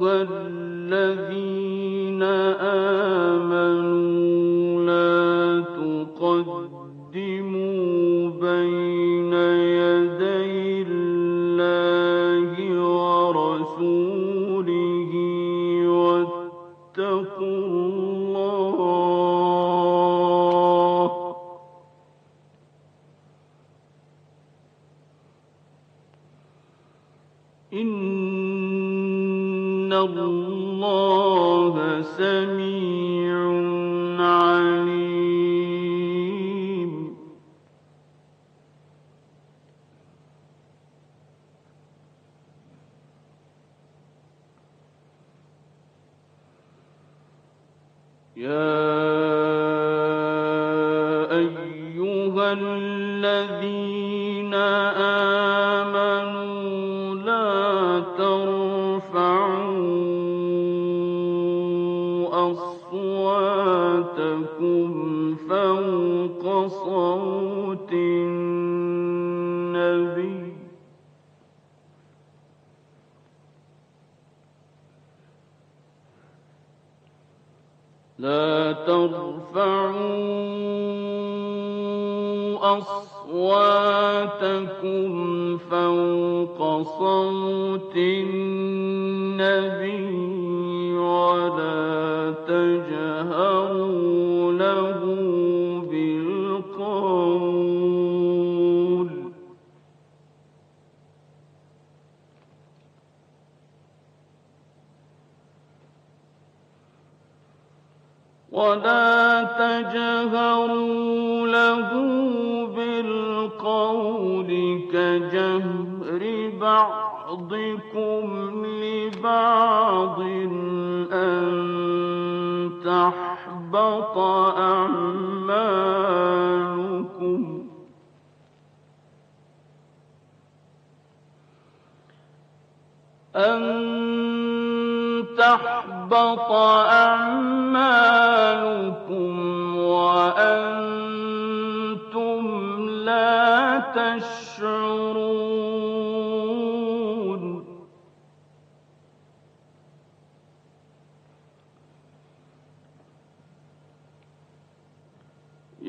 لا ترفعوا أصواتكم فوق صوت النبي بعضكم لبعض أن تحبط أعمالكم. أن تحبط أعمالكم وأنتم لا تشعرون يا أيها الذين آمنوا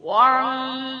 وإن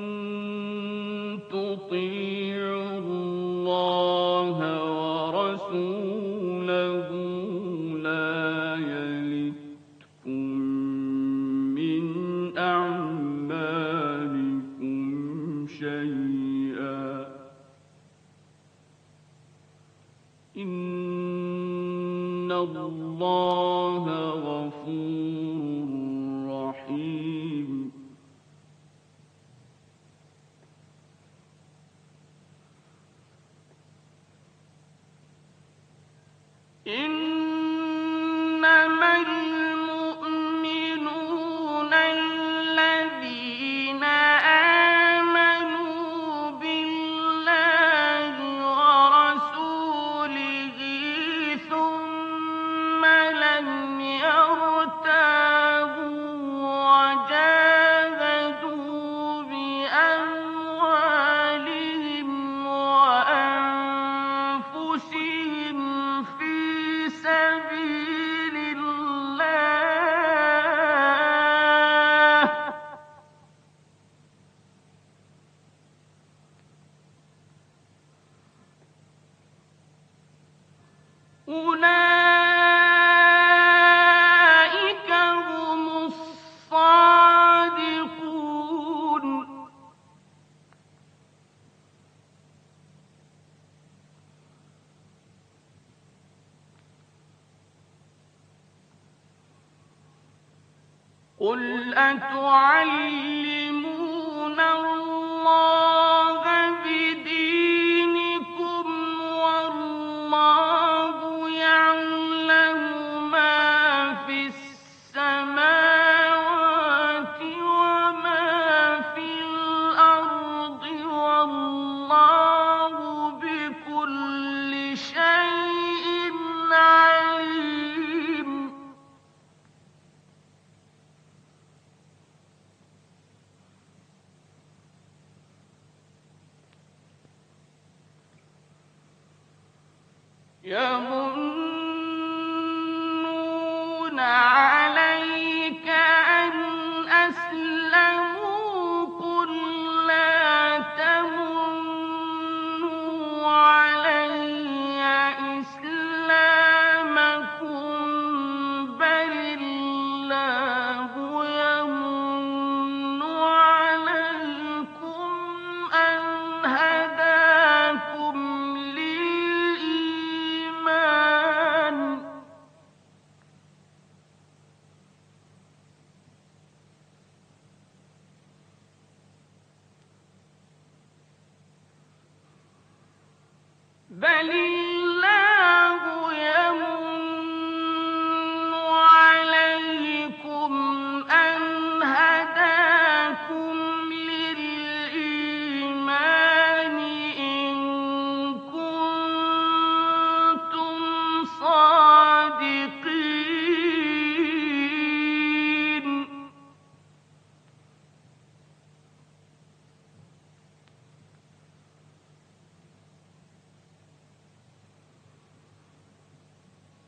يا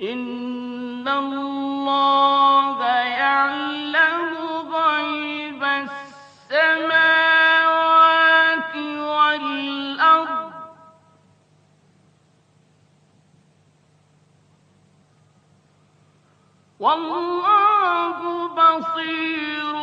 إن الله يعلم غيب السماوات والأرض. والله بصير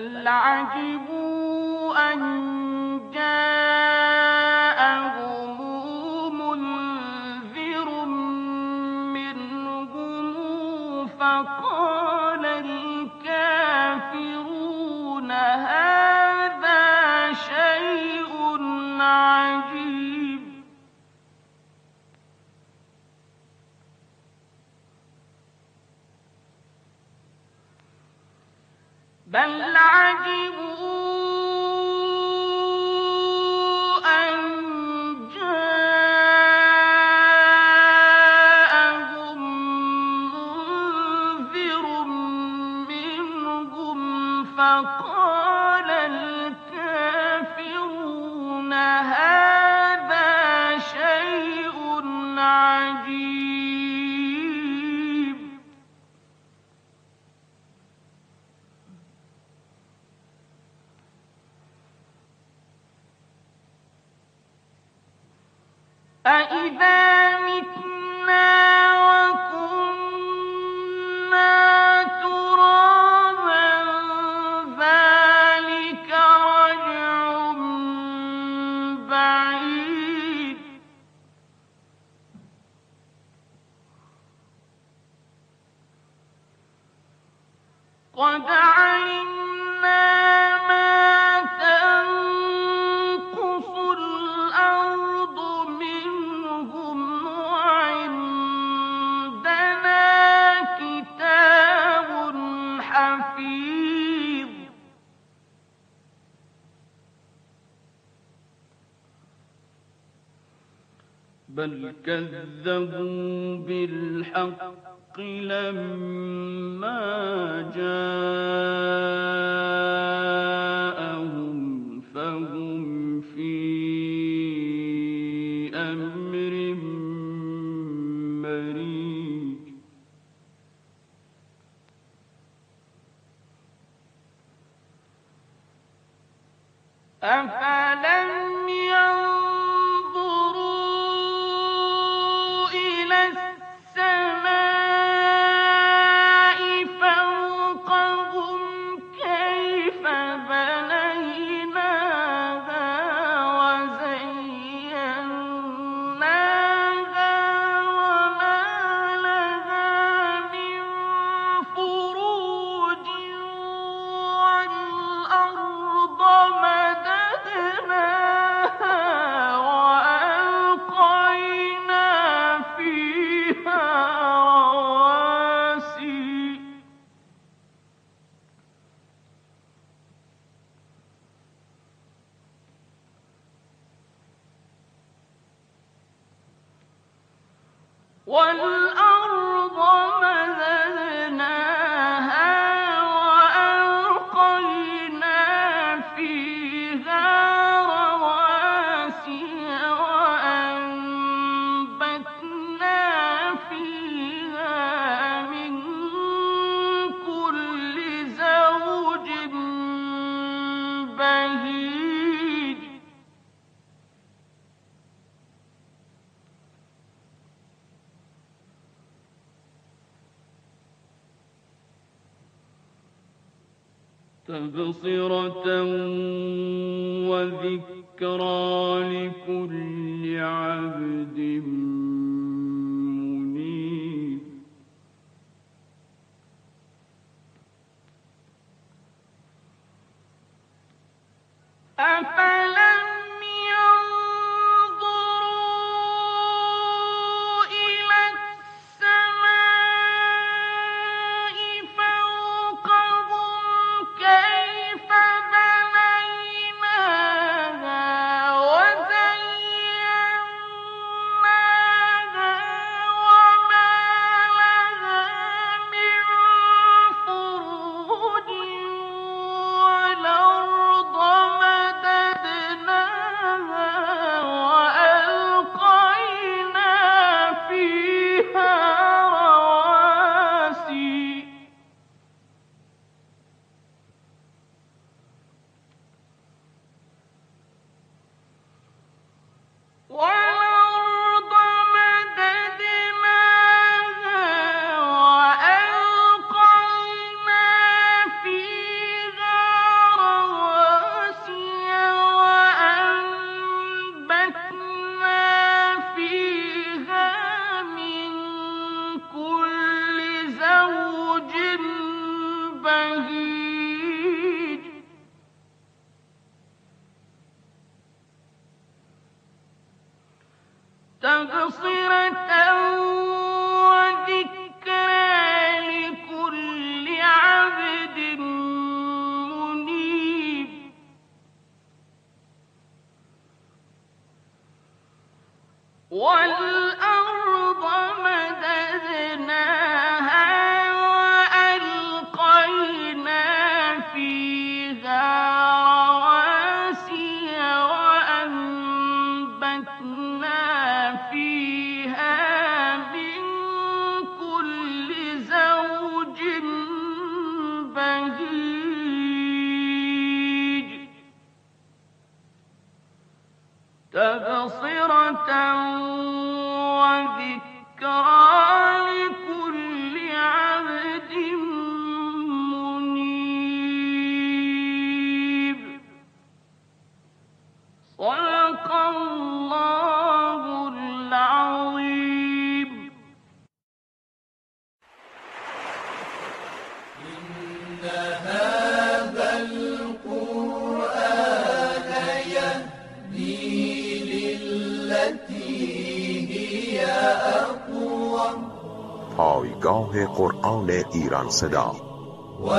بل عجبوا أن جاءهم منذر منهم فقال الكافرون هذا شيء عجيب. بل عجبوا إذا بل كذبوا بالحق لما جاءهم تبصرة one راه قرآن ایران صدا. و